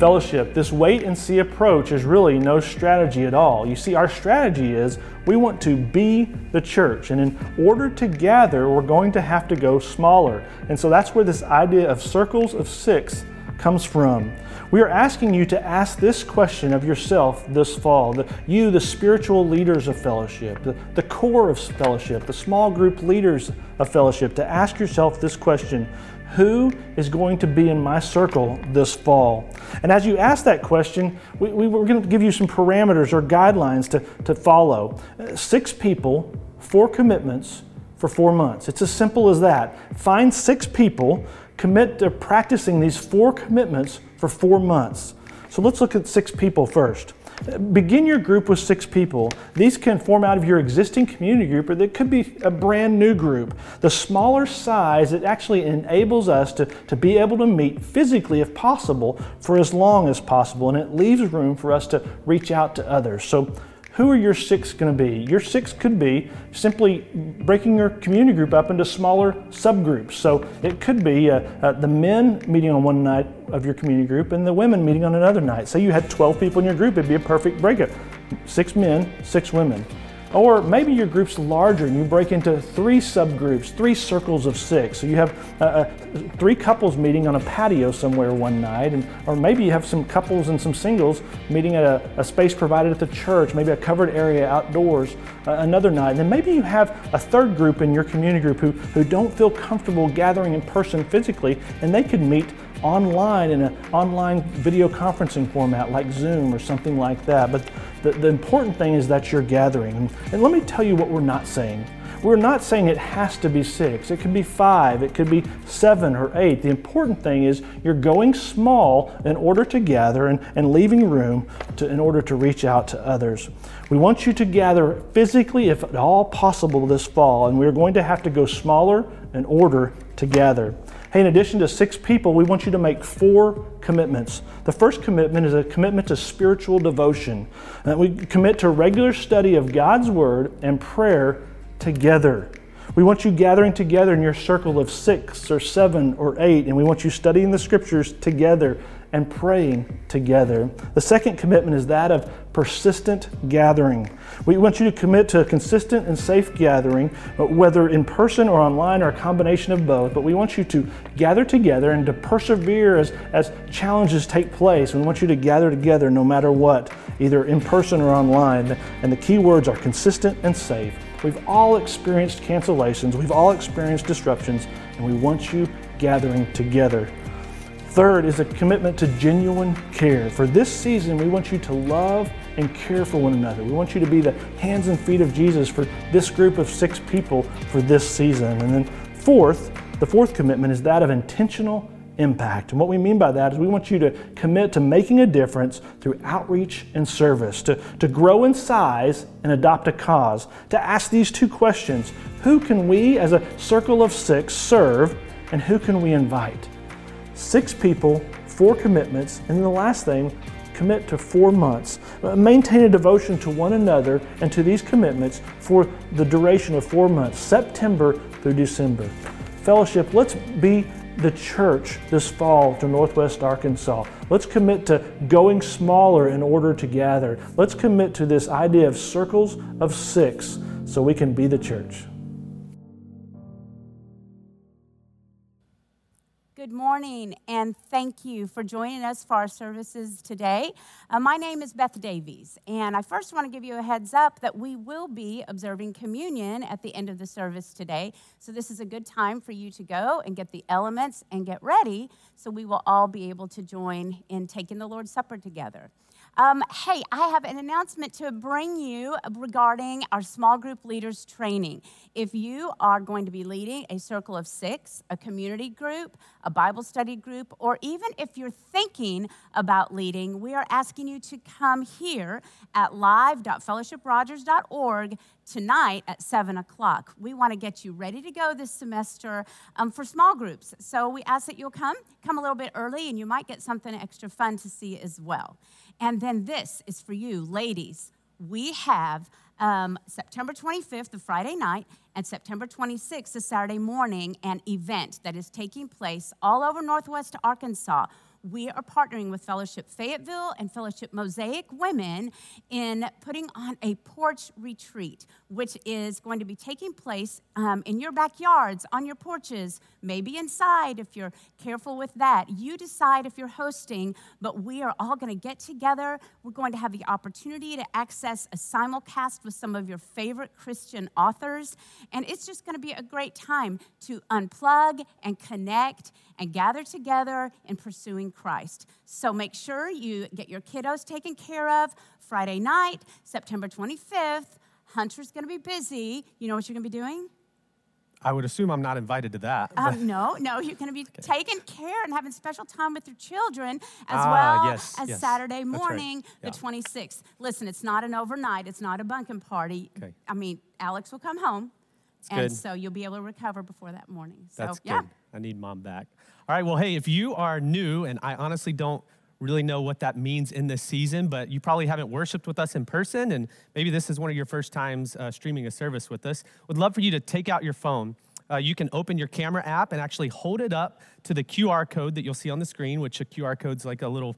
Fellowship, this wait and see approach is really no strategy at all. You see, our strategy is we want to be the church, and in order to gather, we're going to have to go smaller. And so that's where this idea of circles of six comes from. We are asking you to ask this question of yourself this fall. The, you, the spiritual leaders of fellowship, the, the core of fellowship, the small group leaders of fellowship, to ask yourself this question who is going to be in my circle this fall? And as you ask that question, we, we are going to give you some parameters or guidelines to, to follow. Six people, four commitments for four months. It's as simple as that. Find six people, commit to practicing these four commitments for four months. So let's look at six people first. Begin your group with six people. These can form out of your existing community group, or they could be a brand new group. The smaller size, it actually enables us to, to be able to meet physically, if possible, for as long as possible, and it leaves room for us to reach out to others. So who are your six going to be? Your six could be simply breaking your community group up into smaller subgroups. So it could be uh, uh, the men meeting on one night of your community group and the women meeting on another night. Say you had 12 people in your group, it'd be a perfect breakup. Six men, six women. Or maybe your group's larger and you break into three subgroups, three circles of six. So you have uh, uh, three couples meeting on a patio somewhere one night, and, or maybe you have some couples and some singles meeting at a, a space provided at the church, maybe a covered area outdoors uh, another night. And then maybe you have a third group in your community group who, who don't feel comfortable gathering in person physically, and they could meet online in an online video conferencing format like Zoom or something like that. But the, the important thing is that you're gathering. And, let me tell you what we're not saying. We're not saying it has to be six. It could be five. It could be seven or eight. The important thing is you're going small in order to gather and, and leaving room to, in order to reach out to others. We want you to gather physically, if at all possible, this fall, and we're going to have to go smaller in order to gather. Hey, in addition to six people, we want you to make four commitments. The first commitment is a commitment to spiritual devotion. Uh, we commit to regular study of God's Word and prayer together. We want you gathering together in your circle of six or seven or eight, and we want you studying the scriptures together and praying together. The second commitment is that of persistent gathering. We want you to commit to a consistent and safe gathering, uh, whether in person or online or a combination of both. But we want you to gather together and to persevere as, as challenges take place. We want you to gather together no matter what, either in person or online. And the key words are consistent and safe. We've all experienced cancellations, we've all experienced disruptions, and we want you gathering together. Third is a commitment to genuine care. For this season, we want you to love and care for one another. We want you to be the hands and feet of Jesus for this group of six people for this season. And then, fourth, the fourth commitment is that of intentional impact. And what we mean by that is we want you to commit to making a difference through outreach and service, to, to grow in size and adopt a cause, to ask these two questions Who can we, as a circle of six, serve, and who can we invite? Six people, four commitments, and then the last thing, commit to four months. Uh, maintain a devotion to one another and to these commitments for the duration of four months, September through December. Fellowship, let's be the church this fall to Northwest Arkansas. Let's commit to going smaller in order to gather. Let's commit to this idea of circles of six so we can be the church. Good morning, and thank you for joining us for our services today. Uh, my name is Beth Davies, and I first want to give you a heads up that we will be observing communion at the end of the service today. So, this is a good time for you to go and get the elements and get ready so we will all be able to join in taking the Lord's Supper together. Um, hey, I have an announcement to bring you regarding our small group leaders training. If you are going to be leading a circle of six, a community group, a Bible study group, or even if you're thinking about leading, we are asking you to come here at live.fellowshiprogers.org tonight at 7 o'clock. We want to get you ready to go this semester um, for small groups. So we ask that you'll come, come a little bit early, and you might get something extra fun to see as well. And then this is for you, ladies. We have um, September 25th, the Friday night, and September 26th, the Saturday morning, an event that is taking place all over Northwest Arkansas we are partnering with Fellowship Fayetteville and Fellowship Mosaic Women in putting on a porch retreat, which is going to be taking place um, in your backyards, on your porches, maybe inside if you're careful with that. You decide if you're hosting, but we are all going to get together. We're going to have the opportunity to access a simulcast with some of your favorite Christian authors, and it's just going to be a great time to unplug and connect and gather together in pursuing Christ. So make sure you get your kiddos taken care of. Friday night, September 25th, Hunter's going to be busy. You know what you're going to be doing? I would assume I'm not invited to that. Um, no, no, you're going to be okay. taking care and having special time with your children as ah, well yes, as yes. Saturday morning, right. yeah. the 26th. Listen, it's not an overnight, it's not a bunking party. Okay. I mean, Alex will come home. And good. so you'll be able to recover before that morning. So, That's yeah. good. I need mom back. All right, well, hey, if you are new, and I honestly don't really know what that means in this season, but you probably haven't worshiped with us in person, and maybe this is one of your first times uh, streaming a service with us, would love for you to take out your phone. Uh, you can open your camera app and actually hold it up to the QR code that you'll see on the screen, which a QR code's like a little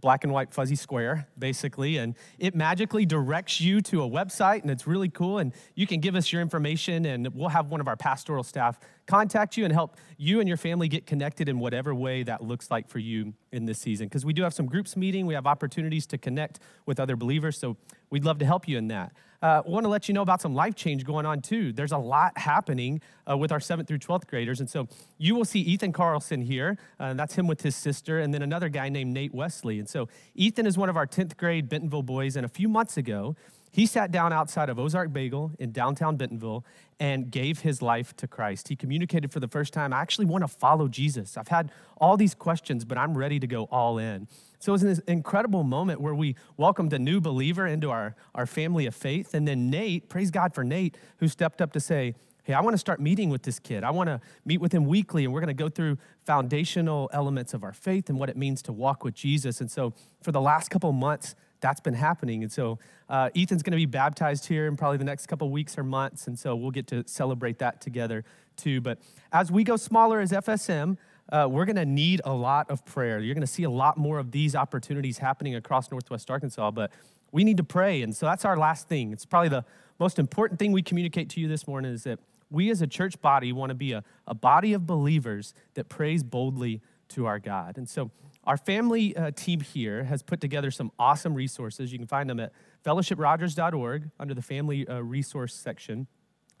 black and white fuzzy square, basically, and it magically directs you to a website, and it's really cool. And you can give us your information, and we'll have one of our pastoral staff contact you and help you and your family get connected in whatever way that looks like for you in this season. Because we do have some groups meeting, we have opportunities to connect with other believers, so we'd love to help you in that. Uh, want to let you know about some life change going on too. There's a lot happening uh, with our 7th through 12th graders. And so you will see Ethan Carlson here. Uh, that's him with his sister, and then another guy named Nate Wesley. And so Ethan is one of our 10th grade Bentonville boys. And a few months ago, he sat down outside of Ozark Bagel in downtown Bentonville and gave his life to Christ. He communicated for the first time, I actually want to follow Jesus. I've had all these questions, but I'm ready to go all in. So it was an incredible moment where we welcomed a new believer into our, our family of faith. And then Nate, praise God for Nate, who stepped up to say, Hey, I want to start meeting with this kid. I want to meet with him weekly, and we're going to go through foundational elements of our faith and what it means to walk with Jesus. And so, for the last couple months, that's been happening. And so uh, Ethan's going to be baptized here in probably the next couple weeks or months. And so we'll get to celebrate that together too. But as we go smaller as FSM, uh, we're going to need a lot of prayer. You're going to see a lot more of these opportunities happening across Northwest Arkansas, but we need to pray. And so that's our last thing. It's probably the most important thing we communicate to you this morning is that we as a church body want to be a, a body of believers that prays boldly to our God. And so our family uh, team here has put together some awesome resources. You can find them at fellowshiprogers.org under the family uh, resource section.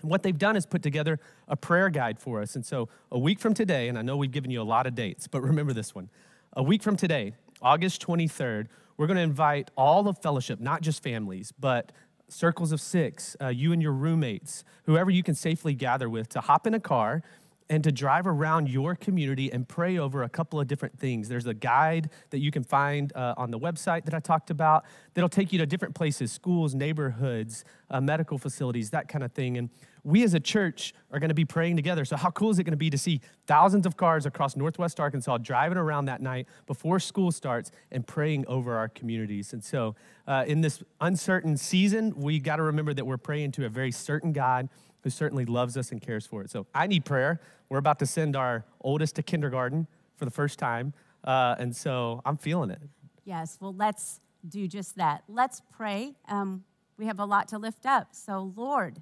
And what they've done is put together a prayer guide for us. And so, a week from today, and I know we've given you a lot of dates, but remember this one. A week from today, August 23rd, we're going to invite all of fellowship, not just families, but circles of six, uh, you and your roommates, whoever you can safely gather with, to hop in a car and to drive around your community and pray over a couple of different things. There's a guide that you can find uh, on the website that I talked about that'll take you to different places schools, neighborhoods, uh, medical facilities, that kind of thing. And we as a church are going to be praying together. So, how cool is it going to be to see thousands of cars across Northwest Arkansas driving around that night before school starts and praying over our communities? And so, uh, in this uncertain season, we got to remember that we're praying to a very certain God who certainly loves us and cares for it. So I need prayer. We're about to send our oldest to kindergarten for the first time. Uh, and so I'm feeling it. Yes, well, let's do just that. Let's pray. Um, we have a lot to lift up. So, Lord,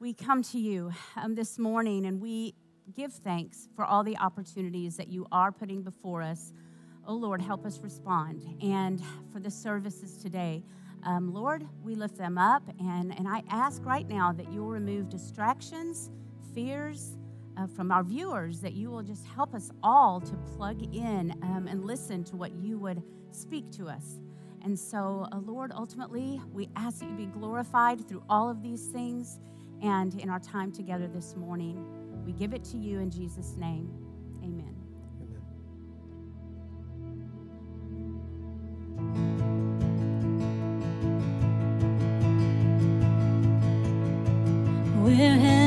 we come to you um, this morning and we give thanks for all the opportunities that you are putting before us. Oh, Lord, help us respond. And for the services today, um, Lord, we lift them up, and, and I ask right now that you'll remove distractions, fears uh, from our viewers, that you will just help us all to plug in um, and listen to what you would speak to us. And so, uh, Lord, ultimately, we ask that you be glorified through all of these things. And in our time together this morning, we give it to you in Jesus' name. Amen. We're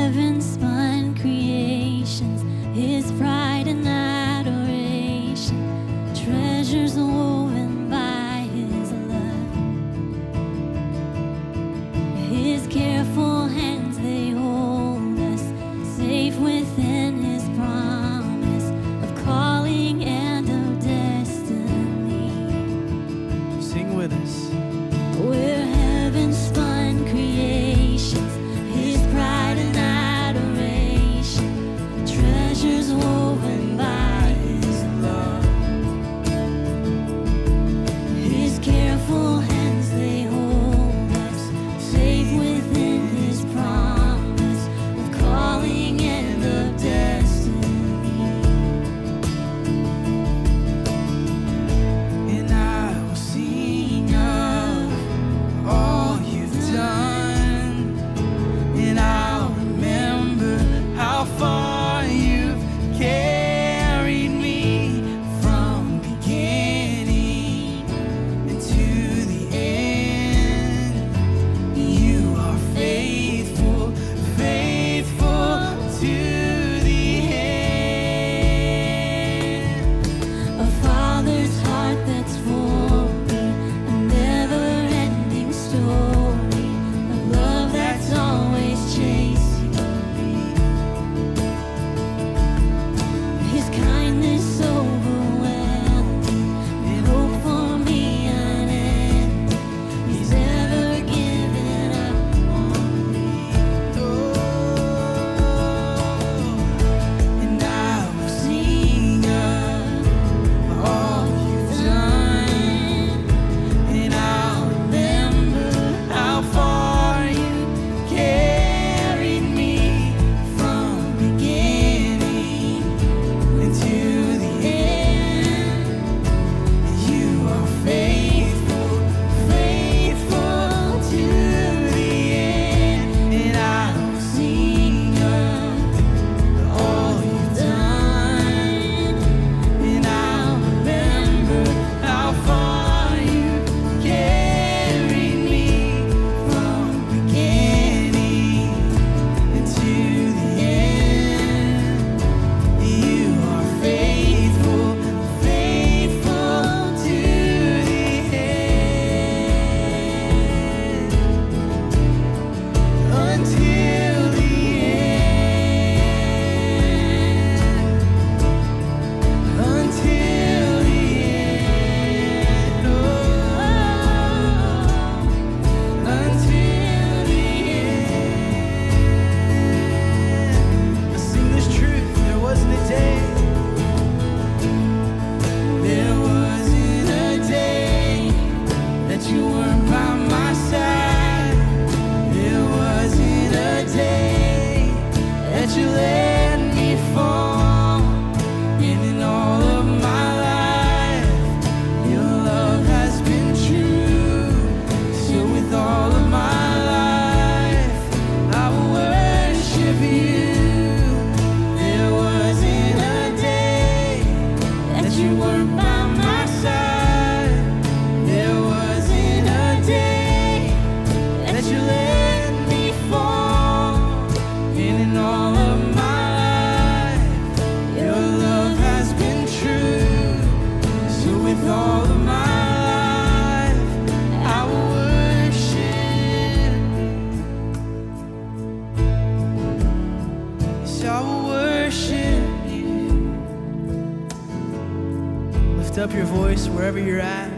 lift up your voice wherever you're at.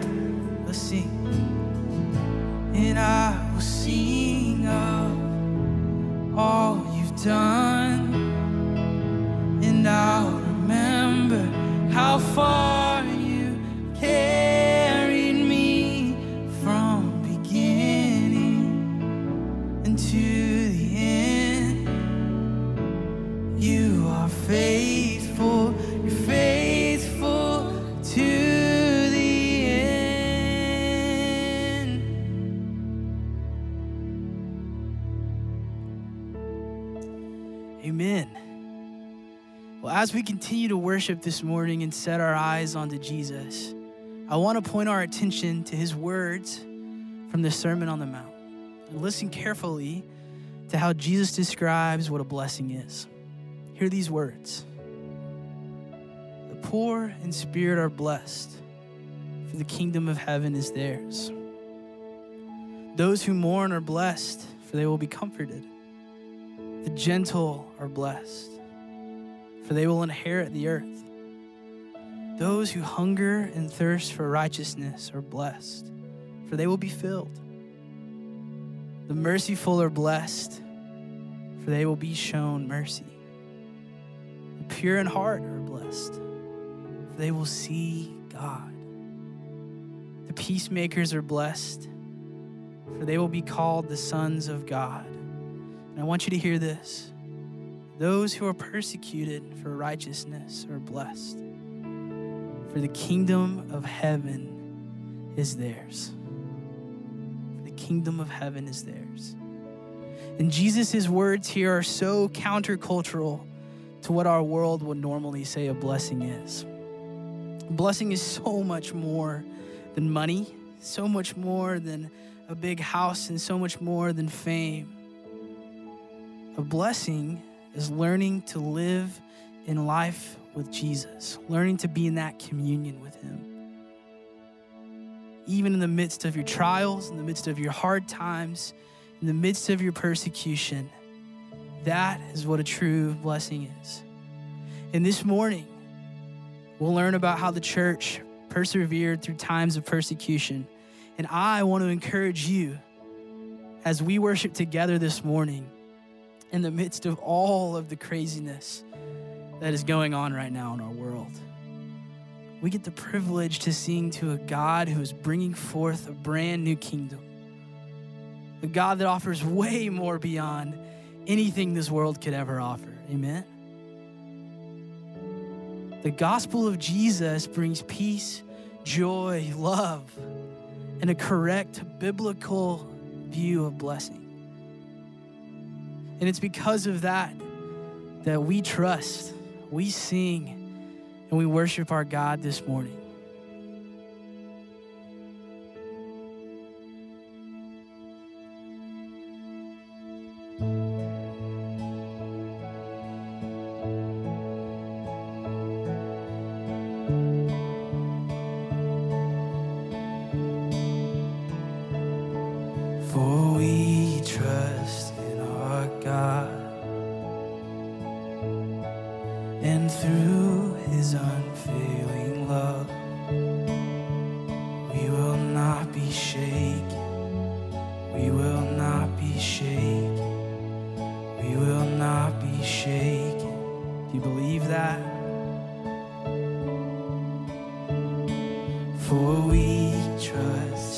Let's sing. And I will sing of all you've done. And I'll remember how far you carried as we continue to worship this morning and set our eyes onto Jesus, I want to point our attention to his words from the Sermon on the Mount. And listen carefully to how Jesus describes what a blessing is. Hear these words The poor in spirit are blessed, for the kingdom of heaven is theirs. Those who mourn are blessed, for they will be comforted. The gentle are blessed, for they will inherit the earth. Those who hunger and thirst for righteousness are blessed, for they will be filled. The merciful are blessed, for they will be shown mercy. The pure in heart are blessed, for they will see God. The peacemakers are blessed, for they will be called the sons of God. And I want you to hear this. Those who are persecuted for righteousness are blessed, for the kingdom of heaven is theirs. For the kingdom of heaven is theirs. And Jesus' words here are so countercultural to what our world would normally say a blessing is. A blessing is so much more than money, so much more than a big house, and so much more than fame. A blessing is learning to live in life with Jesus, learning to be in that communion with Him. Even in the midst of your trials, in the midst of your hard times, in the midst of your persecution, that is what a true blessing is. And this morning, we'll learn about how the church persevered through times of persecution. And I want to encourage you as we worship together this morning in the midst of all of the craziness that is going on right now in our world. We get the privilege to sing to a God who is bringing forth a brand new kingdom. A God that offers way more beyond anything this world could ever offer. Amen. The gospel of Jesus brings peace, joy, love, and a correct biblical view of blessing. And it's because of that that we trust, we sing, and we worship our God this morning. Believe that? For we trust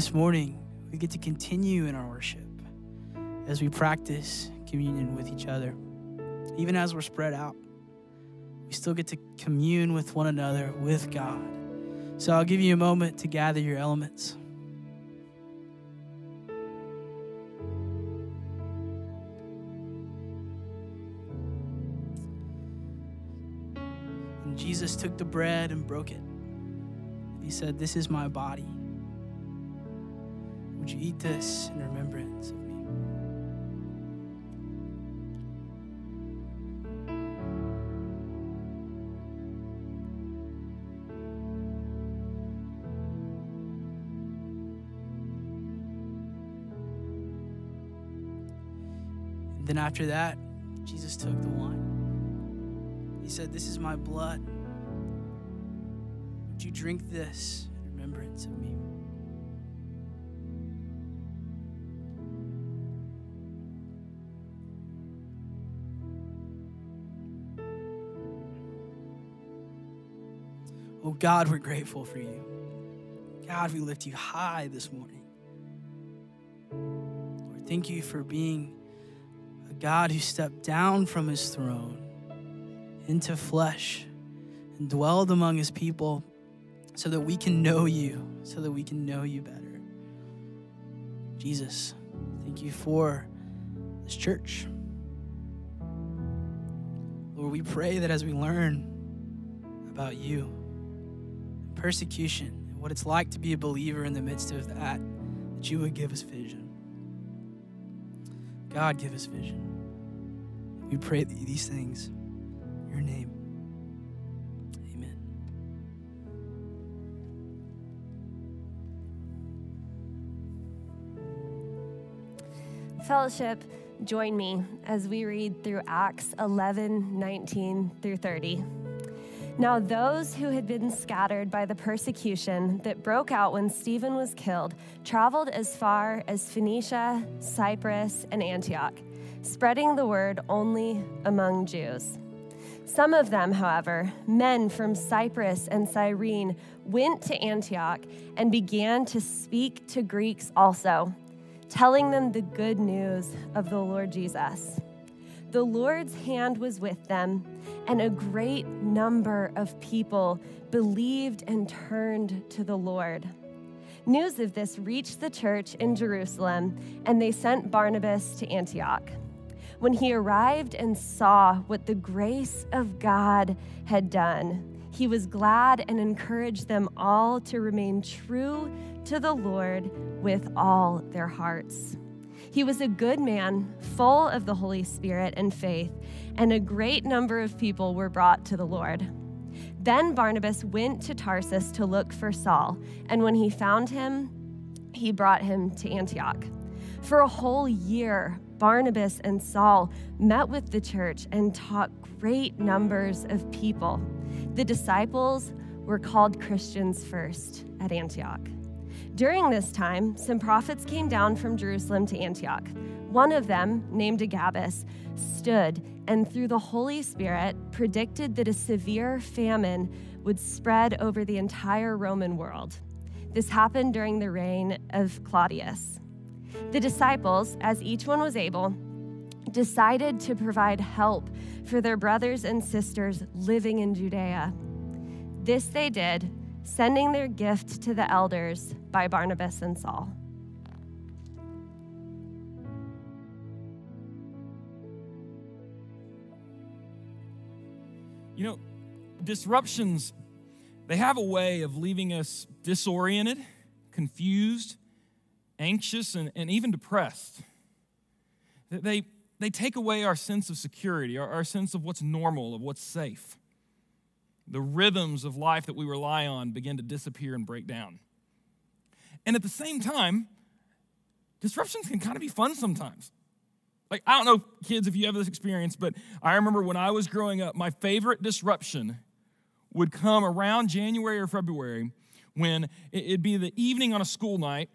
This morning, we get to continue in our worship as we practice communion with each other. Even as we're spread out, we still get to commune with one another, with God. So I'll give you a moment to gather your elements. And Jesus took the bread and broke it. He said, This is my body. Would you eat this in remembrance of me? And then after that, Jesus took the wine. He said, This is my blood. Would you drink this in remembrance of me? God, we're grateful for you. God, we lift you high this morning. Lord, thank you for being a God who stepped down from his throne into flesh and dwelled among his people so that we can know you, so that we can know you better. Jesus, thank you for this church. Lord, we pray that as we learn about you, persecution, and what it's like to be a believer in the midst of that, that you would give us vision. God, give us vision. We pray these things in your name. Amen. Fellowship, join me as we read through Acts 11 19 through 30. Now, those who had been scattered by the persecution that broke out when Stephen was killed traveled as far as Phoenicia, Cyprus, and Antioch, spreading the word only among Jews. Some of them, however, men from Cyprus and Cyrene, went to Antioch and began to speak to Greeks also, telling them the good news of the Lord Jesus. The Lord's hand was with them, and a great number of people believed and turned to the Lord. News of this reached the church in Jerusalem, and they sent Barnabas to Antioch. When he arrived and saw what the grace of God had done, he was glad and encouraged them all to remain true to the Lord with all their hearts. He was a good man, full of the Holy Spirit and faith, and a great number of people were brought to the Lord. Then Barnabas went to Tarsus to look for Saul, and when he found him, he brought him to Antioch. For a whole year, Barnabas and Saul met with the church and taught great numbers of people. The disciples were called Christians first at Antioch. During this time, some prophets came down from Jerusalem to Antioch. One of them, named Agabus, stood and through the Holy Spirit predicted that a severe famine would spread over the entire Roman world. This happened during the reign of Claudius. The disciples, as each one was able, decided to provide help for their brothers and sisters living in Judea. This they did, sending their gift to the elders by Barnabas and Saul. You know, disruptions, they have a way of leaving us disoriented, confused, anxious, and, and even depressed. They, they take away our sense of security, our, our sense of what's normal, of what's safe. The rhythms of life that we rely on begin to disappear and break down. And at the same time, disruptions can kind of be fun sometimes. Like, I don't know, kids, if you have this experience, but I remember when I was growing up, my favorite disruption would come around January or February when it'd be the evening on a school night,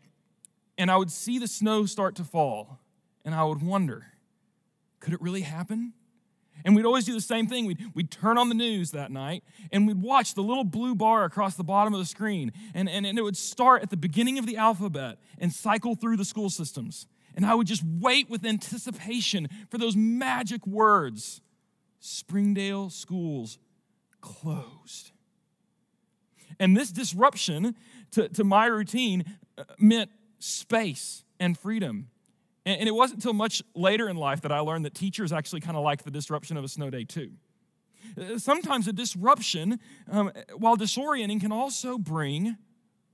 and I would see the snow start to fall, and I would wonder, could it really happen? And we'd always do the same thing. We'd, we'd turn on the news that night and we'd watch the little blue bar across the bottom of the screen. And, and, and it would start at the beginning of the alphabet and cycle through the school systems. And I would just wait with anticipation for those magic words Springdale schools closed. And this disruption to, to my routine uh, meant space and freedom. And, and it wasn't until much later in life that I learned that teachers actually kind of like the disruption of a snow day too. Uh, sometimes a disruption, um, while disorienting, can also bring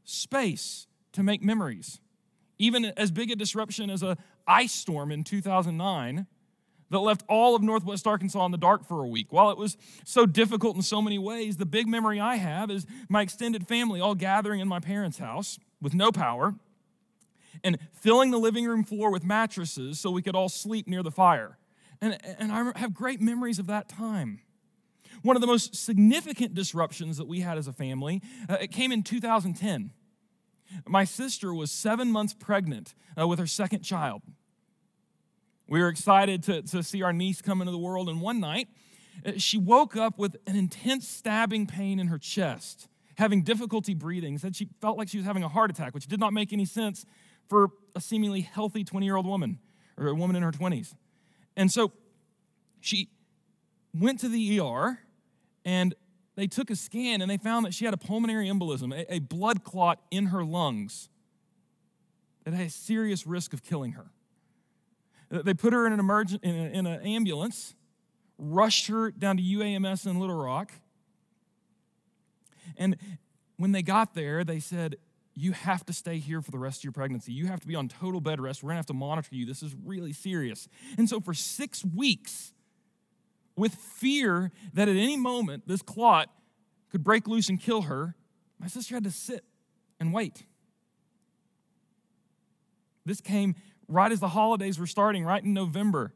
space to make memories even as big a disruption as a ice storm in 2009 that left all of Northwest Arkansas in the dark for a week. While it was so difficult in so many ways, the big memory I have is my extended family all gathering in my parents' house with no power and filling the living room floor with mattresses so we could all sleep near the fire. And, and I have great memories of that time. One of the most significant disruptions that we had as a family, uh, it came in 2010. My sister was seven months pregnant uh, with her second child. We were excited to, to see our niece come into the world, and one night uh, she woke up with an intense stabbing pain in her chest, having difficulty breathing. Said she felt like she was having a heart attack, which did not make any sense for a seemingly healthy 20 year old woman or a woman in her 20s. And so she went to the ER, and they took a scan and they found that she had a pulmonary embolism, a, a blood clot in her lungs that had a serious risk of killing her. They put her in an emergent in, in an ambulance, rushed her down to UAMS in Little Rock. And when they got there, they said, You have to stay here for the rest of your pregnancy. You have to be on total bed rest. We're to have to monitor you. This is really serious. And so, for six weeks, with fear that at any moment this clot could break loose and kill her, my sister had to sit and wait. This came right as the holidays were starting, right in November.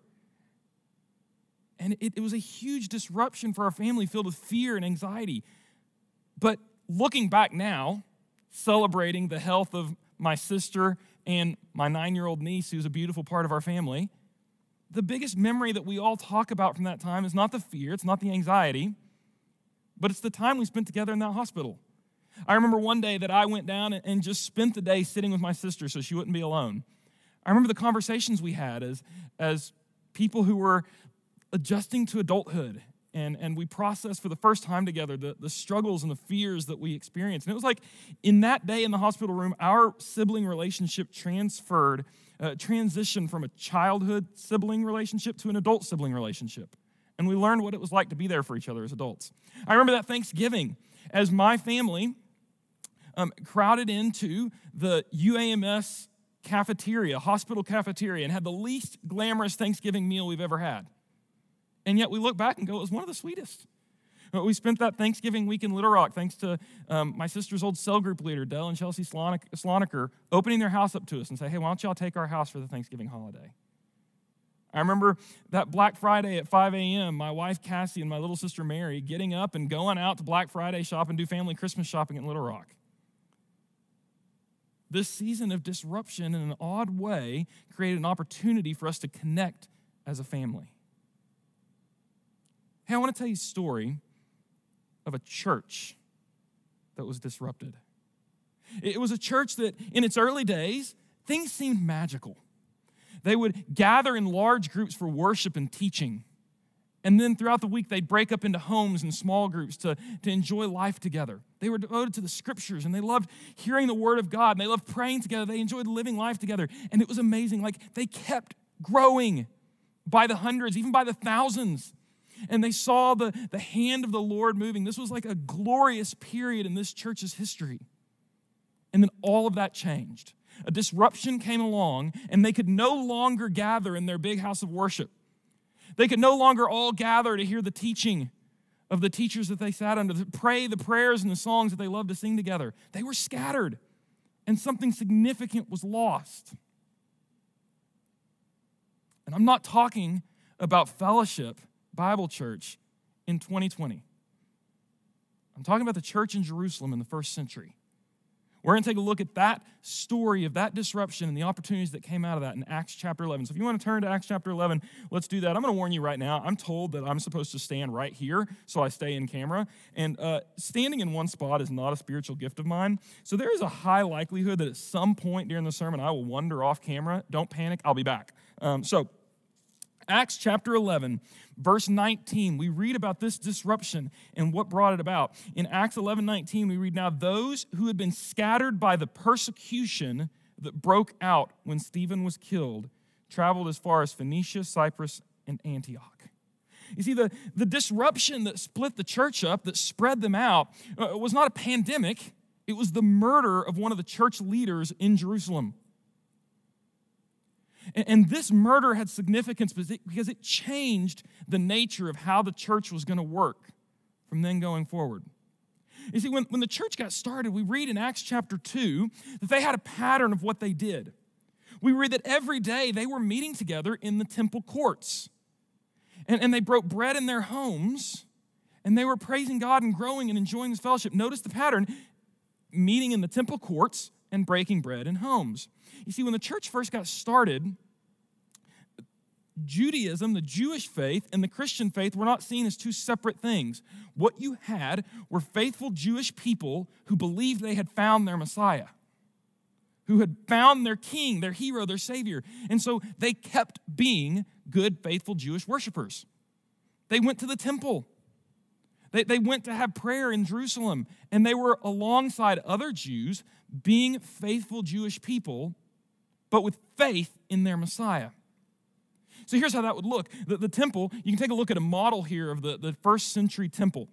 And it, it, was a huge disruption for our family filled with fear and anxiety. But looking back now, celebrating the health of my sister and my nine year old niece, who's a beautiful part of our family, the biggest memory that we all talk about from that time is not the fear, it's not the anxiety, but it's the time we spent together in that hospital. I remember one day that I went down and just spent the day sitting with my sister so she wouldn't be alone. I remember the conversations we had as, as people who were adjusting to adulthood and, and we processed for the first time together the, the struggles and the fears that we experienced. And it was like in that day in the hospital room, our sibling relationship transferred, uh, transitioned from a childhood sibling relationship to an adult sibling relationship. And we learned what it was like to be there for each other as adults. I remember that Thanksgiving as my family um, crowded into the UAMS cafeteria, hospital cafeteria, and had the least glamorous Thanksgiving meal we've ever had. And yet we look back and go, it was one of the sweetest. We spent that Thanksgiving week in Little Rock thanks to um, my sister's old cell group leader, Dell and Chelsea Sloniker, opening their house up to us and say, hey, why don't y'all take our house for the Thanksgiving holiday? I remember that Black Friday at 5 a.m., my wife Cassie and my little sister Mary getting up and going out to Black Friday shop and do family Christmas shopping in Little Rock. this season of disruption in an odd way created an opportunity for us to connect as a family. Hey, I want to tell you a story of a church that was disrupted. It was a church that, in its early days, things seemed magical. They would gather in large groups for worship and teaching. And then throughout the week, they'd break up into homes and small groups to, to enjoy life together. They were devoted to the scriptures and they loved hearing the word of God and they loved praying together. They enjoyed living life together. And it was amazing. Like they kept growing by the hundreds, even by the thousands. And they saw the, the hand of the Lord moving. This was like a glorious period in this church's history. And then all of that changed. A disruption came along, and they could no longer gather in their big house of worship. They could no longer all gather to hear the teaching of the teachers that they sat under, to pray the prayers and the songs that they loved to sing together. They were scattered, and something significant was lost. And I'm not talking about fellowship Bible church in 2020. I'm talking about the church in Jerusalem in the first century. We're going to take a look at that story of that disruption and the opportunities that came out of that in Acts chapter 11. So if you want to turn to Acts chapter 11, let's do that. I'm going to warn you right now. I'm told that I'm supposed to stand right here, so I stay in camera. And uh, standing in one spot is not a spiritual gift of mine. So there is a high likelihood that at some point during the sermon I will wander off camera. Don't panic, I'll be back. Um, so Acts chapter 11, verse 19, we read about this disruption and what brought it about. In Acts 11 19, we read, Now those who had been scattered by the persecution that broke out when Stephen was killed traveled as far as Phoenicia, Cyprus, and Antioch. You see, the, the disruption that split the church up, that spread them out, uh, was not a pandemic, it was the murder of one of the church leaders in Jerusalem. And this murder had significance because it changed the nature of how the church was going to work from then going forward. You see, when, when the church got started, we read in Acts chapter 2 that they had a pattern of what they did. We read that every day they were meeting together in the temple courts. And, and they broke bread in their homes, and they were praising God and growing and enjoying this fellowship. Notice the pattern meeting in the temple courts and breaking bread in homes. You see, when the church first got started, Judaism, the Jewish faith, and the Christian faith were not seen as two separate things. What you had were faithful Jewish people who believed they had found their Messiah, who had found their king, their hero, their savior. And so they kept being good, faithful Jewish worshipers. They went to the temple. They, they went to have prayer in Jerusalem, and they were alongside other Jews being faithful Jewish people, but with faith in their Messiah. So here's how that would look. The, the temple, you can take a look at a model here of the, the first century temple.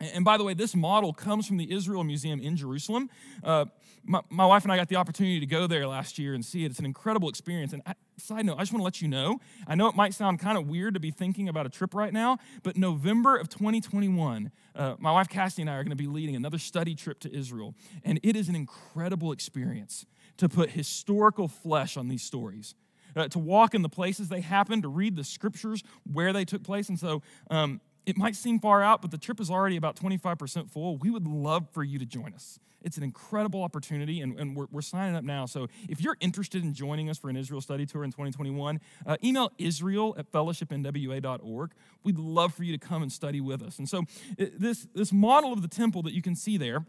And by the way, this model comes from the Israel Museum in Jerusalem. Uh, my, my, wife and I got the opportunity to go there last year and see it. It's an incredible experience. And I, side note, I just want to let you know I know it might sound kind of weird to be thinking about a trip right now, but November of 2021, uh, my wife Cassie and I are going to be leading another study trip to Israel. And it is an incredible experience to put historical flesh on these stories uh, to walk in the places they happened, to read the scriptures where they took place. And so um, it might seem far out, but the trip is already about 25% full. We would love for you to join us. It's an incredible opportunity, and, and we're, we're, signing up now. So if you're interested in joining us for an Israel study tour in 2021, uh, email israel at fellowshipnwa.org. We'd love for you to come and study with us. And so it, this, this model of the temple that you can see there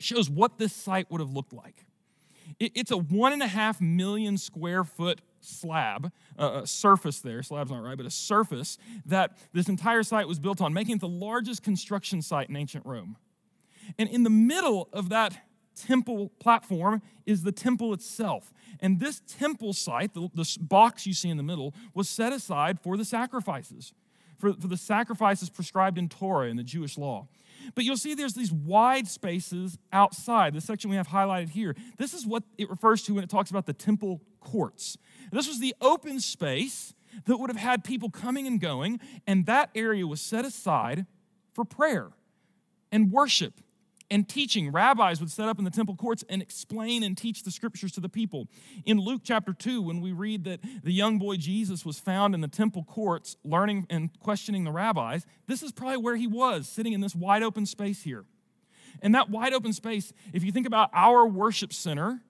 shows what this site would have looked like. It, it's a one and a half million square foot slab, uh, a surface there, slab's not right, but a surface that this entire site was built on, making it the largest construction site in ancient Rome. And in the middle of that temple platform is the temple itself. And this temple site, the box you see in the middle, was set aside for the sacrifices, for, for the sacrifices prescribed in Torah in the Jewish law. But you'll see there's these wide spaces outside, the section we have highlighted here. This is what it refers to when it talks about the temple courts. This was the open space that would have had people coming and going, and that area was set aside for prayer and worship and teaching. Rabbis would set up in the temple courts and explain and teach the scriptures to the people. In Luke chapter 2, when we read that the young boy Jesus was found in the temple courts learning and questioning the rabbis, this is probably where he was, sitting in this wide open space here. And that wide open space, if you think about our worship center,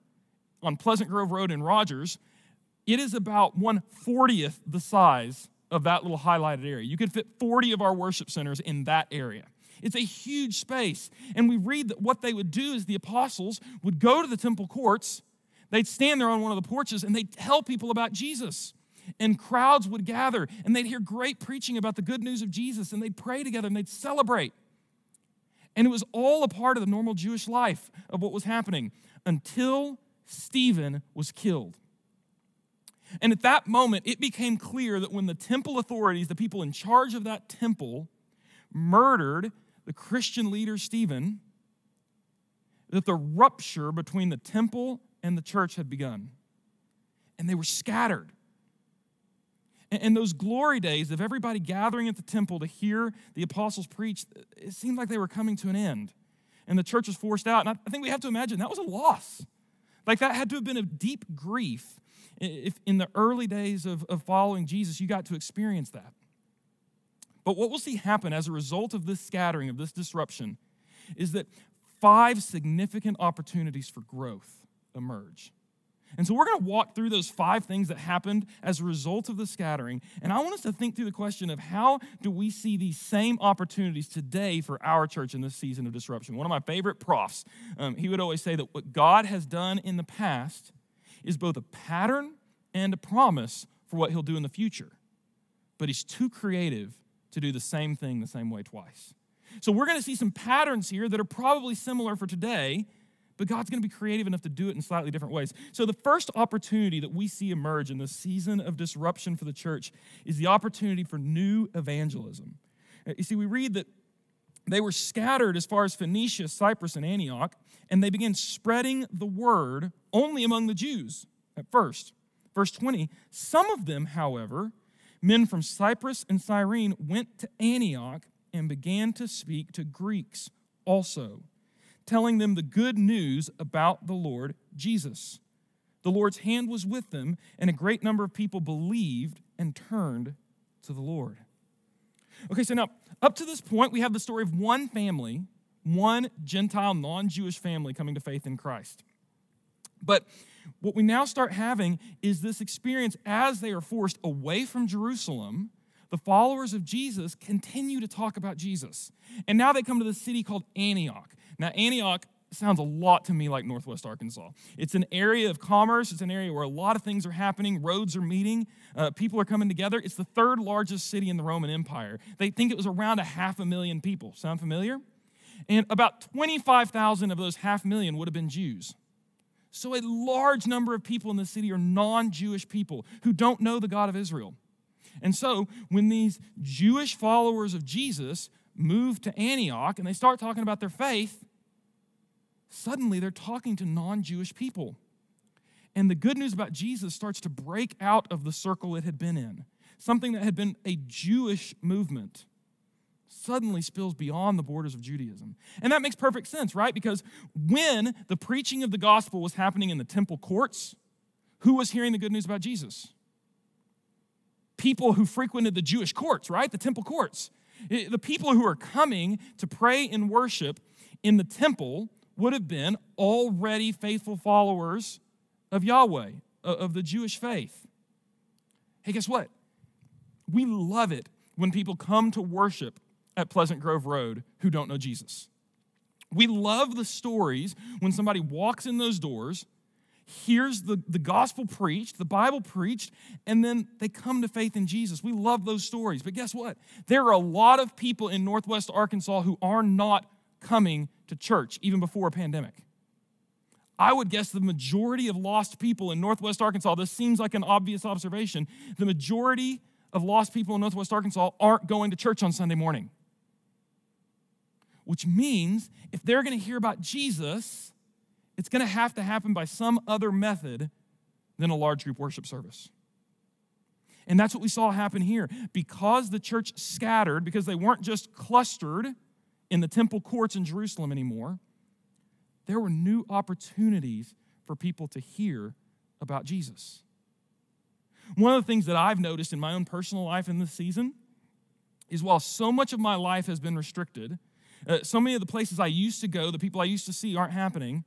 on Pleasant Grove Road in Rogers, it is about 140th the size of that little highlighted area. You could fit 40 of our worship centers in that area. It's a huge space. And we read that what they would do is the apostles would go to the temple courts, they'd stand there on one of the porches, and they'd tell people about Jesus. And crowds would gather, and they'd hear great preaching about the good news of Jesus, and they'd pray together and they'd celebrate. And it was all a part of the normal Jewish life of what was happening until Stephen was killed. And at that moment, it became clear that when the temple authorities, the people in charge of that temple, murdered the Christian leader Stephen, that the rupture between the temple and the church had begun. And they were scattered. And those glory days of everybody gathering at the temple to hear the apostles preach, it seemed like they were coming to an end. And the church was forced out. And I think we have to imagine that was a loss. Like that had to have been a deep grief. If in the early days of, of following Jesus, you got to experience that. But what we'll see happen as a result of this scattering, of this disruption, is that five significant opportunities for growth emerge. And so we're going to walk through those five things that happened as a result of the scattering. And I want us to think through the question of how do we see these same opportunities today for our church in this season of disruption? One of my favorite profs, um, he would always say that what God has done in the past is both a pattern and a promise for what he'll do in the future. But he's too creative to do the same thing the same way twice. So we're going to see some patterns here that are probably similar for today but God's going to be creative enough to do it in slightly different ways. So, the first opportunity that we see emerge in this season of disruption for the church is the opportunity for new evangelism. Uh, you see, we read that they were scattered as far as Phoenicia, Cyprus, and Antioch, and they began spreading the word only among the Jews at first. Verse 20 Some of them, however, men from Cyprus and Cyrene, went to Antioch and began to speak to Greeks also telling them the good news about the Lord Jesus. The Lord's hand was with them, and a great number of people believed and turned to the Lord. Okay, so now, up to this point, we have the story of one family, one Gentile, non Jewish family coming to faith in Christ. But what we now start having is this experience as they are forced away from Jerusalem. The followers of Jesus continue to talk about Jesus. And now they come to the city called Antioch. Now, Antioch sounds a lot to me like Northwest Arkansas. It's an area of commerce, it's an area where a lot of things are happening, roads are meeting, uh, people are coming together. It's the third largest city in the Roman Empire. They think it was around a half a million people. Sound familiar? And about 25,000 of those half million would have been Jews. So, a large number of people in the city are non Jewish people who don't know the God of Israel. And so, when these Jewish followers of Jesus move to Antioch and they start talking about their faith, suddenly they're talking to non Jewish people. And the good news about Jesus starts to break out of the circle it had been in. Something that had been a Jewish movement suddenly spills beyond the borders of Judaism. And that makes perfect sense, right? Because when the preaching of the gospel was happening in the temple courts, who was hearing the good news about Jesus? People who frequented the Jewish courts, right? The temple courts. The people who are coming to pray and worship in the temple would have been already faithful followers of Yahweh, of the Jewish faith. Hey, guess what? We love it when people come to worship at Pleasant Grove Road who don't know Jesus. We love the stories when somebody walks in those doors hears the, the gospel preached, the Bible preached, and then they come to faith in Jesus. We love those stories. But guess what? There are a lot of people in Northwest Arkansas who are not coming to church, even before a pandemic. I would guess the majority of lost people in Northwest Arkansas, this seems like an obvious observation, the majority of lost people in Northwest Arkansas aren't going to church on Sunday morning. Which means if they're going to hear about Jesus, it's going to have to happen by some other method than a large group worship service. And that's what we saw happen here. Because the church scattered, because they weren't just clustered in the temple courts in Jerusalem anymore, there were new opportunities for people to hear about Jesus. One of the things that I've noticed in my own personal life in this season is while so much of my life has been restricted, uh, so many of the places I used to go, the people I used to see aren't happening,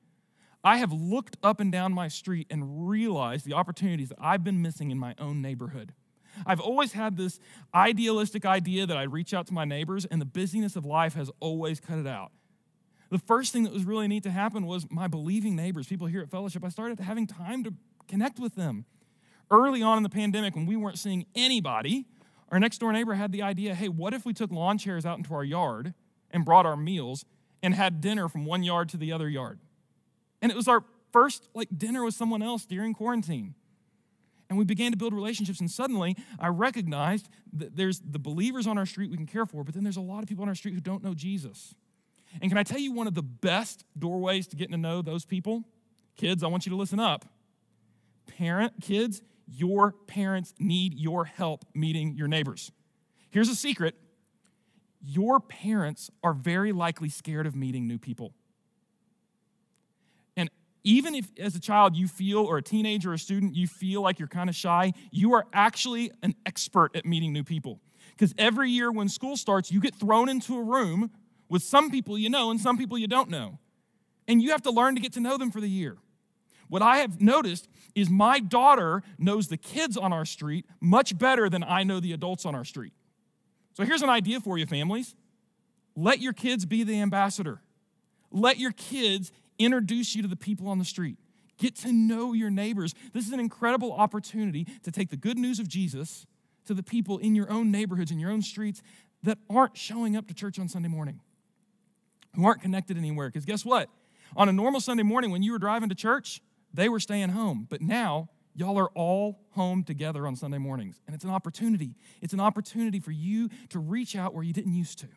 I have looked up and down my street and realized the opportunities that I've been missing in my own neighborhood. I've always had this idealistic idea that I'd reach out to my neighbors, and the busyness of life has always cut it out. The first thing that was really neat to happen was my believing neighbors, people here at Fellowship, I started having time to connect with them. Early on in the pandemic, when we weren't seeing anybody, our next door neighbor had the idea hey, what if we took lawn chairs out into our yard and brought our meals and had dinner from one yard to the other yard? And it was our first like dinner with someone else during quarantine. And we began to build relationships, and suddenly I recognized that there's the believers on our street we can care for, but then there's a lot of people on our street who don't know Jesus. And can I tell you one of the best doorways to getting to know those people? Kids, I want you to listen up. Parent, kids, your parents need your help meeting your neighbors. Here's a secret your parents are very likely scared of meeting new people. And even if, as a child, you feel, or a teenager or a student, you feel like you're kind of shy, you are actually an expert at meeting new people. Because every year when school starts, you get thrown into a room with some people you know and some people you don't know. And you have to learn to get to know them for the year. What I have noticed is my daughter knows the kids on our street much better than I know the adults on our street. So here's an idea for you, families let your kids be the ambassador, let your kids introduce you to the people on the street. Get to know your neighbors. This is an incredible opportunity to take the good news of Jesus to the people in your own neighborhoods, in your own streets that aren't showing up to church on Sunday morning, who aren't connected anywhere. Because guess what? On a normal Sunday morning, when you were driving to church, they were staying home. But now, y'all are all home together on Sunday mornings. And it's an opportunity. It's an opportunity for you to reach out where you didn't used to.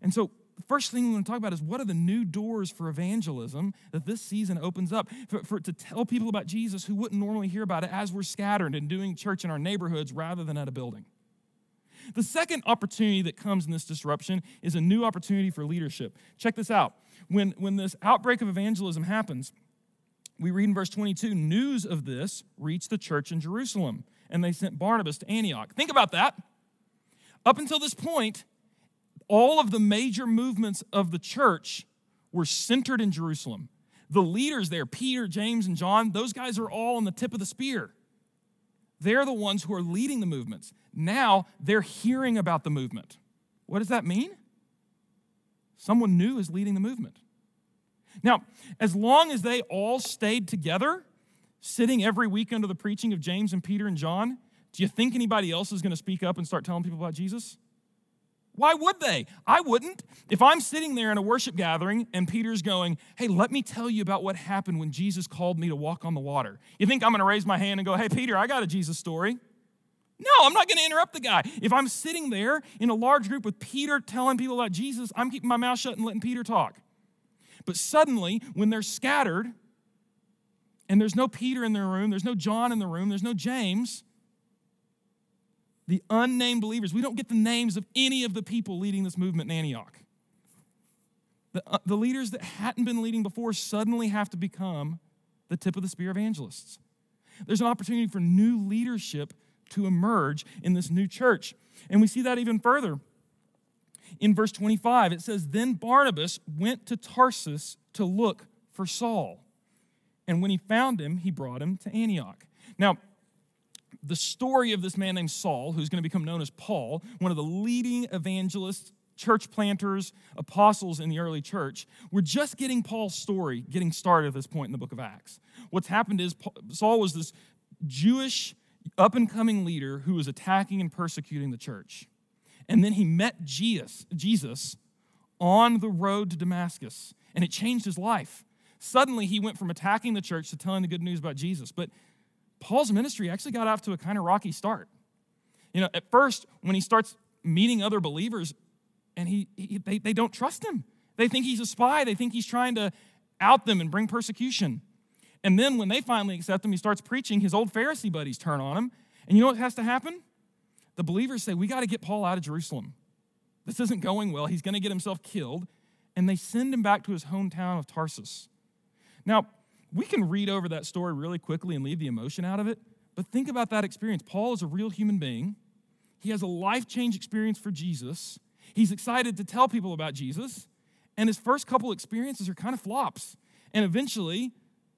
And so, the first thing we want to talk about is what are the new doors for evangelism that this season opens up for, for to tell people about Jesus who wouldn't normally hear about it as we're scattered and doing church in our neighborhoods rather than at a building. The second opportunity that comes in this disruption is a new opportunity for leadership. Check this out. When, when this outbreak of evangelism happens, we read in verse 22 news of this reached the church in Jerusalem, and they sent Barnabas to Antioch. Think about that. Up until this point, all of the major movements of the church were centered in Jerusalem. The leaders there, Peter, James, and John, those guys are all on the tip of the spear. They're the ones who are leading the movements. Now they're hearing about the movement. What does that mean? Someone new is leading the movement. Now, as long as they all stayed together, sitting every week under the preaching of James and Peter and John, do you think anybody else is going to speak up and start telling people about Jesus? Why would they? I wouldn't. If I'm sitting there in a worship gathering and Peter's going, Hey, let me tell you about what happened when Jesus called me to walk on the water. You think I'm going to raise my hand and go, Hey, Peter, I got a Jesus story? No, I'm not going to interrupt the guy. If I'm sitting there in a large group with Peter telling people about Jesus, I'm keeping my mouth shut and letting Peter talk. But suddenly, when they're scattered and there's no Peter in their room, there's no John in the room, there's no James, the unnamed believers, we don't get the names of any of the people leading this movement in Antioch. The, uh, the leaders that hadn't been leading before suddenly have to become the tip of the spear evangelists. There's an opportunity for new leadership to emerge in this new church. And we see that even further in verse 25, it says, Then Barnabas went to Tarsus to look for Saul. And when he found him, he brought him to Antioch. Now, the story of this man named Saul, who's going to become known as Paul, one of the leading evangelists, church planters, apostles in the early church, we're just getting Paul's story getting started at this point in the book of Acts. What's happened is Saul was this Jewish up and coming leader who was attacking and persecuting the church. And then he met Jesus, Jesus on the road to Damascus, and it changed his life. Suddenly, he went from attacking the church to telling the good news about Jesus. But Paul's ministry actually got off to a kind of rocky start. You know, at first, when he starts meeting other believers, and he, he they, they don't trust him. They think he's a spy. They think he's trying to out them and bring persecution. And then when they finally accept him, he starts preaching. His old Pharisee buddies turn on him. And you know what has to happen? The believers say, We got to get Paul out of Jerusalem. This isn't going well. He's going to get himself killed. And they send him back to his hometown of Tarsus. Now, we can read over that story really quickly and leave the emotion out of it, but think about that experience. Paul is a real human being. He has a life change experience for Jesus. He's excited to tell people about Jesus, and his first couple experiences are kind of flops. And eventually,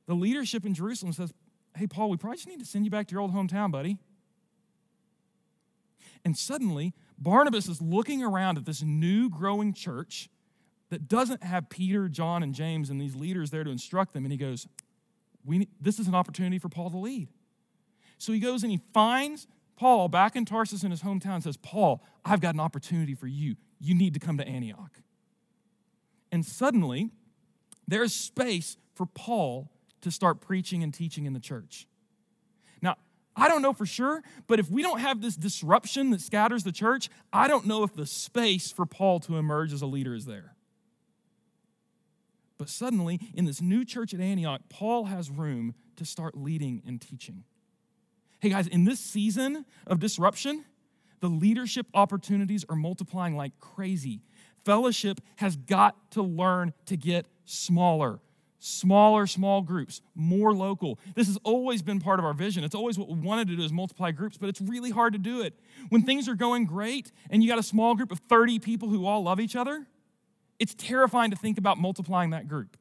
the leadership in Jerusalem says, Hey, Paul, we probably just need to send you back to your old hometown, buddy. And suddenly, Barnabas is looking around at this new growing church that doesn't have Peter, John, and James and these leaders there to instruct them. And he goes, we, This is an opportunity for Paul to lead. So he goes and he finds Paul back in Tarsus in his hometown and says, Paul, I've got an opportunity for you. You need to come to Antioch. And suddenly, there's space for Paul to start preaching and teaching in the church. I don't know for sure, but if we don't have this disruption that scatters the church, I don't know if the space for Paul to emerge as a leader is there. But suddenly, in this new church at Antioch, Paul has room to start leading and teaching. Hey guys, in this season of disruption, the leadership opportunities are multiplying like crazy. Fellowship has got to learn to get smaller. Smaller, small groups, more local. This has always been part of our vision. It's always what we wanted to do is multiply groups, but it's really hard to do it. When things are going great and you got a small group of 30 people who all love each other, it's terrifying to think about multiplying that group.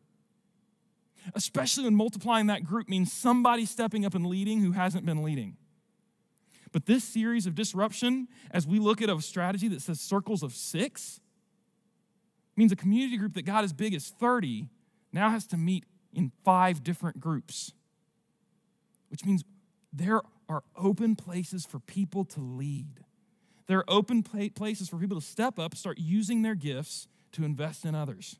Especially when multiplying that group means somebody stepping up and leading who hasn't been leading. But this series of disruption, as we look at a strategy that says circles of six, means a community group that got as big as 30 now has to meet in five different groups, which means there are open places for people to lead. There are open places for people to step up, start using their gifts to invest in others.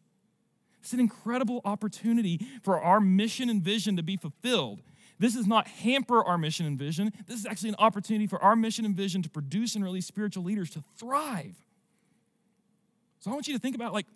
It's an incredible opportunity for our mission and vision to be fulfilled. This is not hamper our mission and vision. This is actually an opportunity for our mission and vision to produce and release spiritual leaders to thrive. So I want you to think about like,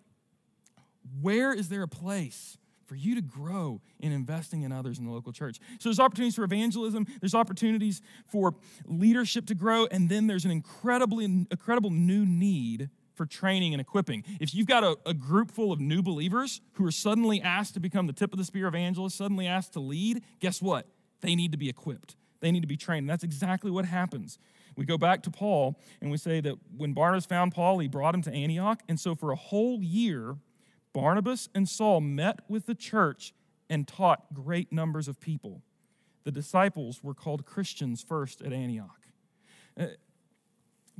where is there a place for you to grow in investing in others in the local church. So there's opportunities for evangelism, there's opportunities for leadership to grow, and then there's an incredibly incredible new need for training and equipping. If you've got a, a, group full of new believers who are suddenly asked to become the tip of the spear evangelist, suddenly asked to lead, guess what? They need to be equipped. They need to be trained. And that's exactly what happens. We go back to Paul and we say that when Barnabas found Paul, he brought him to Antioch. And so for a whole year, Barnabas and Saul met with the church and taught great numbers of people. The disciples were called Christians first at Antioch. Uh,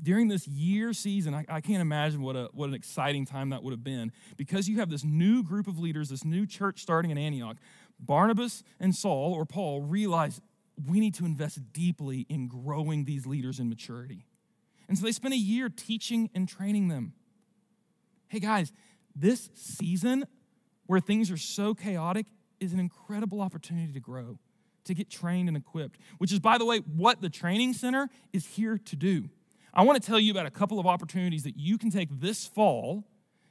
during this year season, I, I, can't imagine what, a, what an exciting time that would have been because you have this new group of leaders, this new church starting in Antioch. Barnabas and Saul, or Paul, realized we need to invest deeply in growing these leaders in maturity. And so they spent a year teaching and training them. Hey, guys, this season where things are so chaotic is an incredible opportunity to grow, to get trained and equipped, which is, by the way, what the training center is here to do. I want to tell you about a couple of opportunities that you can take this fall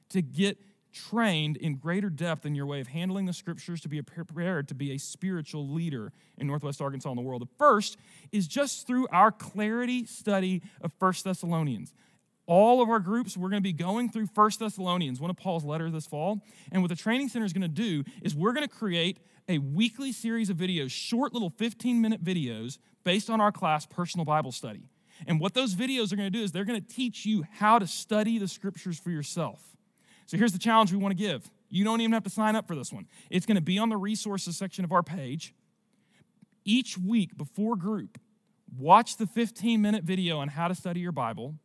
to get trained in greater depth in your way of handling the scriptures to be prepared to be a spiritual leader in Northwest Arkansas and the world. The first is just through our clarity study of First Thessalonians. All of our groups, we're going to be going through First Thessalonians, one of Paul's letters this fall. And what the training center is going to do is we're going to create a weekly series of videos, short little 15 minute videos based on our class, Personal Bible Study. And what those videos are going to do is they're going to teach you how to study the scriptures for yourself. So here's the challenge we want to give. You don't even have to sign up for this one. It's going to be on the resources section of our page. Each week before group, watch the 15 minute video on how to study your Bible,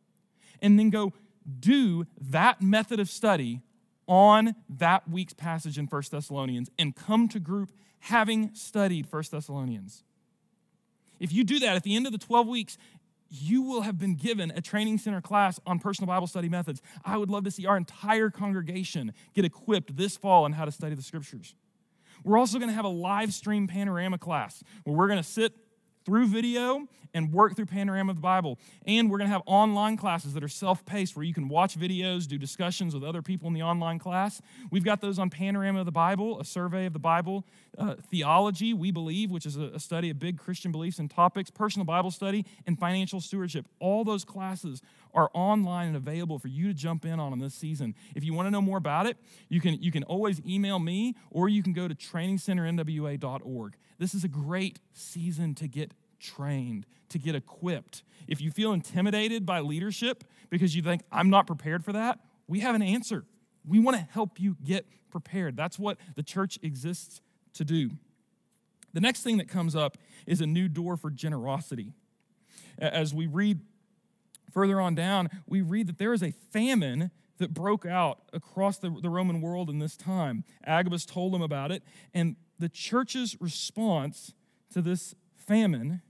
and then go do that method of study on that week's passage in 1 Thessalonians and come to group having studied 1 Thessalonians. If you do that at the end of the 12 weeks, you will have been given a training center class on personal Bible study methods. I would love to see our entire congregation get equipped this fall on how to study the scriptures. We're also going to have a live stream panorama class where we're going to sit through video and work through Panorama of the Bible. And we're going to have online classes that are self paced where you can watch videos, do discussions with other people in the online class. We've got those on Panorama of the Bible, a survey of the Bible, uh, theology, we believe, which is a, a study of big Christian beliefs and topics, personal Bible study, and financial stewardship. All those classes are online and available for you to jump in on in this season. If you want to know more about it, you can, you can always email me or you can go to trainingcenternwa.org. This is a great season to get trained, to get equipped. If you feel intimidated by leadership because you think, I'm not prepared for that, we have an answer. We want to help you get prepared. That's what the church exists to do. The next thing that comes up is a new door for generosity. As we read further on down, we read that there is a famine that broke out across the, the Roman world in this time. Agabus told them about it, and the church's response to this famine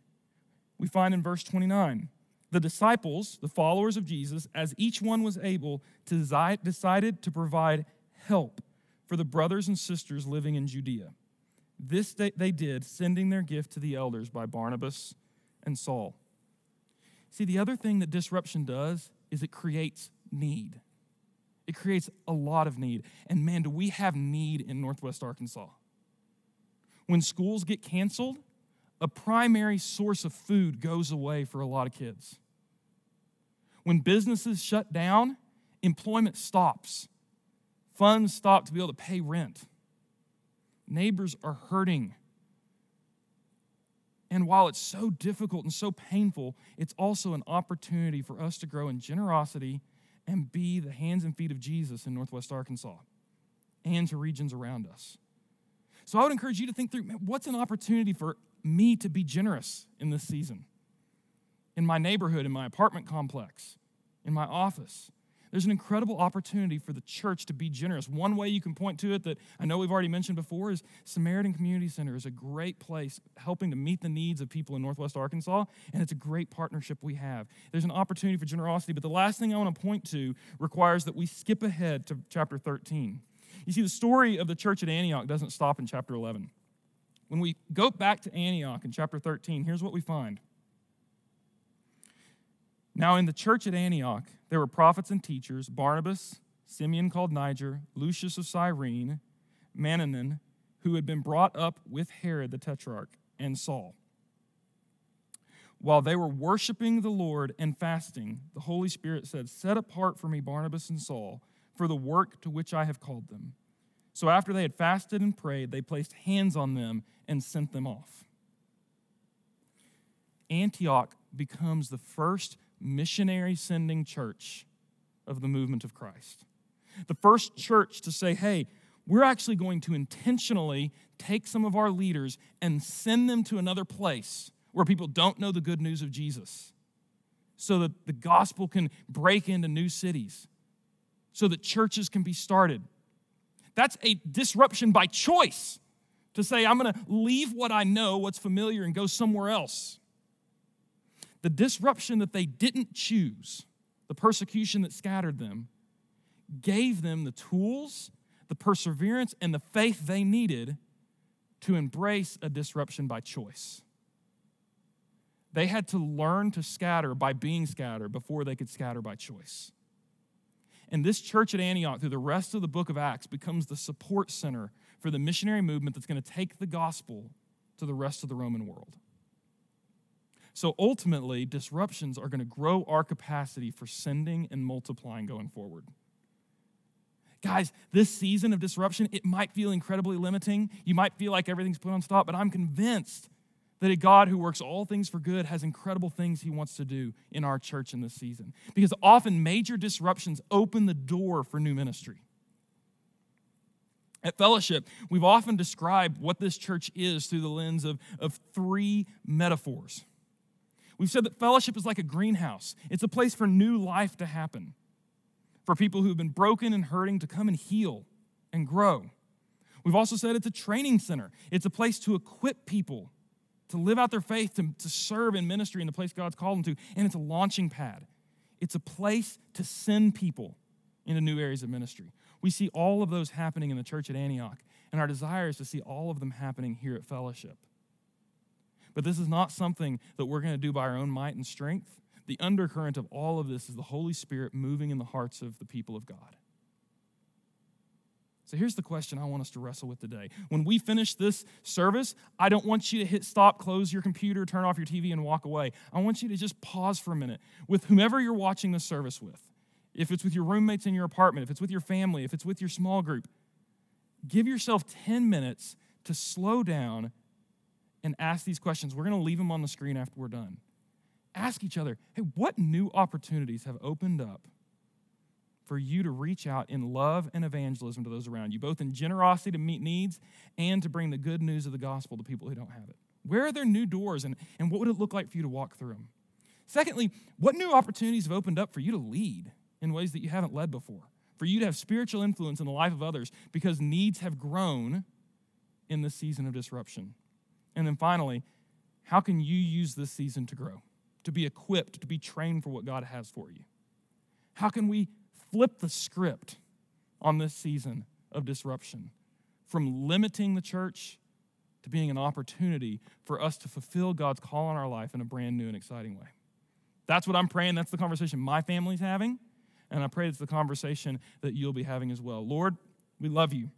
we find in verse 29. The disciples, the followers of Jesus, as each one was able, to decided to provide help for the brothers and sisters living in Judea. This they did, sending their gift to the elders by Barnabas and Saul. See, the other thing that disruption does is it creates need. It creates a lot of need. And man, do we have need in Northwest Arkansas. When schools get canceled, a primary source of food goes away for a lot of kids. When businesses shut down, employment stops. Funds stop to be able to pay rent. Neighbors are hurting. And while it's so difficult and so painful, it's also an opportunity for us to grow in generosity and be the hands and feet of Jesus in Northwest Arkansas and to regions around us. So I would encourage you to think through what's an opportunity for me to be generous in this season? In my neighborhood, in my apartment complex, in my office. There's an incredible opportunity for the church to be generous. One way you can point to it that I know we've already mentioned before is Samaritan Community Center is a great place helping to meet the needs of people in Northwest Arkansas, and it's a great partnership we have. There's an opportunity for generosity, but the last thing I want to point to requires that we skip ahead to chapter 13. You see, the story of the church at Antioch doesn't stop in chapter 11. When we go back to Antioch in chapter 13, here's what we find. Now, in the church at Antioch, there were prophets and teachers Barnabas, Simeon called Niger, Lucius of Cyrene, Manaen, who had been brought up with Herod the Tetrarch, and Saul. While they were worshiping the Lord and fasting, the Holy Spirit said, Set apart for me Barnabas and Saul for the work to which I have called them. So after they had fasted and prayed, they placed hands on them and sent them off. Antioch becomes the first missionary sending church of the movement of Christ. The first church to say, hey, we're actually going to intentionally take some of our leaders and send them to another place where people don't know the good news of Jesus so that the gospel can break into new cities, so that churches can be started. That's a disruption by choice to say, I'm going to leave what I know, what's familiar, and go somewhere else. The disruption that they didn't choose, the persecution that scattered them, gave them the tools, the perseverance, and the faith they needed to embrace a disruption by choice. They had to learn to scatter by being scattered before they could scatter by choice. And this church at Antioch, through the rest of the book of Acts, becomes the support center for the missionary movement that's going to take the gospel to the rest of the Roman world. So ultimately, disruptions are going to grow our capacity for sending and multiplying going forward. Guys, this season of disruption, it might feel incredibly limiting. You might feel like everything's put on stop, but I'm convinced that a God who works all things for good has incredible things he wants to do in our church in this season. Because often major disruptions open the door for new ministry. At Fellowship, we've often described what this church is through the lens of, of three metaphors. We've said that fellowship is like a greenhouse, it's a place for new life to happen, for people who've been broken and hurting to come and heal and grow. We've also said it's a training center, it's a place to equip people to live out their faith, to, to serve in ministry in the place God's called them to, and it's a launching pad. It's a place to send people into new areas of ministry. We see all of those happening in the church at Antioch, and our desire is to see all of them happening here at Fellowship. But this is not something that we're going to do by our own might and strength. The undercurrent of all of this is the Holy Spirit moving in the hearts of the people of God. So here's the question I want us to wrestle with today. When we finish this service, I don't want you to hit stop, close your computer, turn off your TV, and walk away. I want you to just pause for a minute with whomever you're watching this service with. If it's with your roommates in your apartment, if it's with your family, if it's with your small group, give yourself 10 minutes to slow down and ask these questions. We're going to leave them on the screen after we're done. Ask each other, hey, what new opportunities have opened up for you to reach out in love and evangelism to those around you, both in generosity to meet needs and to bring the good news of the gospel to people who don't have it? Where are there new doors and, and what would it look like for you to walk through them? Secondly, what new opportunities have opened up for you to lead in ways that you haven't led before? For you to have spiritual influence in the life of others because needs have grown in this season of disruption. And then finally, how can you use this season to grow, to be equipped, to be trained for what God has for you? How can we flip the script on this season of disruption from limiting the church to being an opportunity for us to fulfill God's call on our life in a brand new and exciting way? That's what I'm praying. That's the conversation my family's having. And I pray it's the conversation that you'll be having as well. Lord, we love you.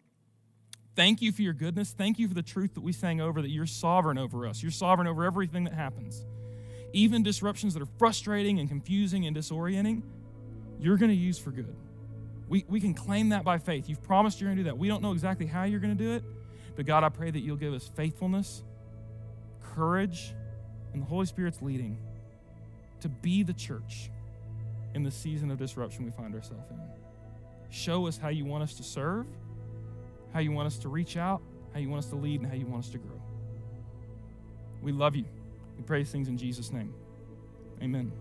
Thank you for your goodness. Thank you for the truth that we sang over that you're sovereign over us. You're sovereign over everything that happens. Even disruptions that are frustrating and confusing and disorienting, you're going to use for good. We, we can claim that by faith. You've promised you're going to do that. We don't know exactly how you're going to do it, but God, I pray that you'll give us faithfulness, courage, and the Holy Spirit's leading to be the church in the season of disruption we find ourselves in. Show us how you want us to serve how you want us to reach out, how you want us to lead, and how you want us to grow. We love you. We pray these things in Jesus' name. Amen.